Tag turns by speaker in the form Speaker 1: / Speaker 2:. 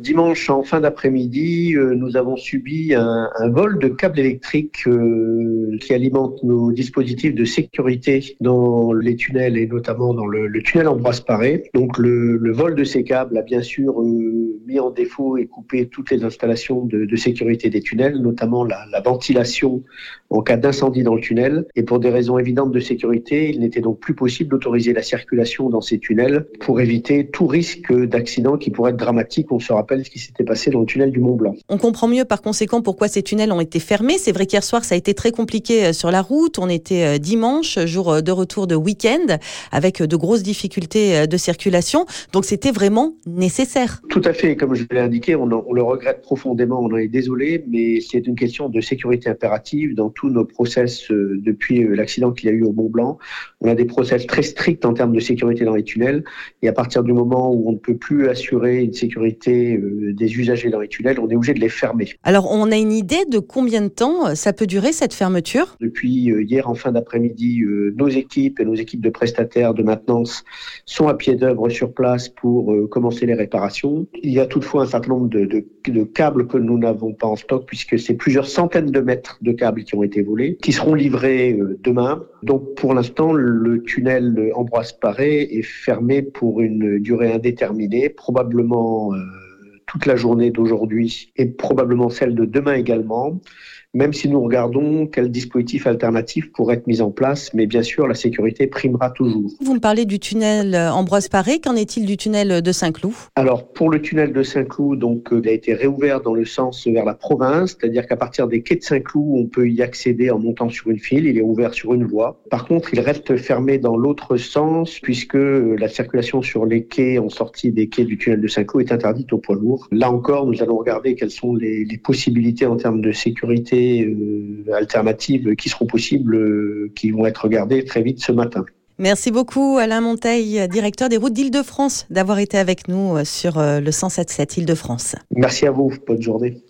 Speaker 1: dimanche en fin d'après-midi, euh, nous avons subi un, vol de câbles électriques euh, qui alimentent nos dispositifs de sécurité dans les tunnels et notamment dans le, le tunnel Ambroise Paré. Donc le, vol de ces câbles a bien sûr euh, mis en défaut et coupé toutes les installations de, sécurité des tunnels, notamment la, la ventilation en cas d'incendie dans le tunnel. Et pour des raisons évidentes de sécurité, il n'était donc plus possible d'autoriser la circulation dans ces tunnels pour éviter tout risque d'accident qui pourrait être dramatique. On ce qui s'était passé dans le tunnel du Mont Blanc.
Speaker 2: On comprend mieux par conséquent pourquoi ces tunnels ont été fermés. C'est vrai qu'hier soir, ça a été très compliqué euh, sur la route. On était euh, dimanche, jour euh, de retour de week-end, avec de grosses difficultés de circulation. Donc c'était vraiment nécessaire.
Speaker 1: Tout à fait. Comme je l'ai indiqué, on, on, le regrette profondément. On en est désolé, mais c'est une question de sécurité impérative dans tous nos process depuis l'accident qu'il y a eu au Mont Blanc. On a des process très stricts en termes de sécurité dans les tunnels. Et à partir du moment où on ne peut plus assurer une sécurité euh, des usagers dans les tunnels, on est obligé de les fermer.
Speaker 2: Alors, on a une idée de combien de temps ça peut durer cette fermeture?
Speaker 1: Depuis euh, hier en fin d'après-midi, euh, nos équipes et nos équipes de prestataires de maintenance sont à pied d'œuvre sur place pour commencer les réparations. Il y a toutefois un certain nombre de, de, de câbles que nous n'avons pas en stock puisque c'est plusieurs centaines de mètres de câbles qui ont été volés, qui seront livrés demain. Donc, pour l'instant, le tunnel Ambroise Paré est fermé pour une durée indéterminée, probablement euh, toute la journée d'aujourd'hui et probablement celle de demain également même si nous regardons quel dispositif alternatif pourrait être mis en place. Mais bien sûr, la sécurité primera toujours.
Speaker 2: Vous me parlez du tunnel Ambroise Paré. Qu'en est-il du tunnel de Saint-Cloud?
Speaker 1: Alors, pour le tunnel de Saint-Cloud, donc, euh, il a été réouvert dans le sens vers la province, c'est-à-dire qu'à partir des quais de Saint-Cloud, on peut y accéder en montant sur une file. Il est ouvert sur une voie. Par contre, il reste fermé dans l'autre sens puisque euh, la circulation sur les quais en sortie des quais du tunnel de Saint-Cloud est interdite aux poids lourds. Là encore, nous allons regarder quelles sont les, les possibilités en termes de sécurité euh, alternatives qui seront possibles, euh, qui vont être regardées très vite ce matin.
Speaker 2: Merci beaucoup Alain Monteil, directeur des routes d'Île-de-France, d'avoir été avec nous euh, sur le 177 Île-de-France.
Speaker 1: Merci à vous, bonne journée.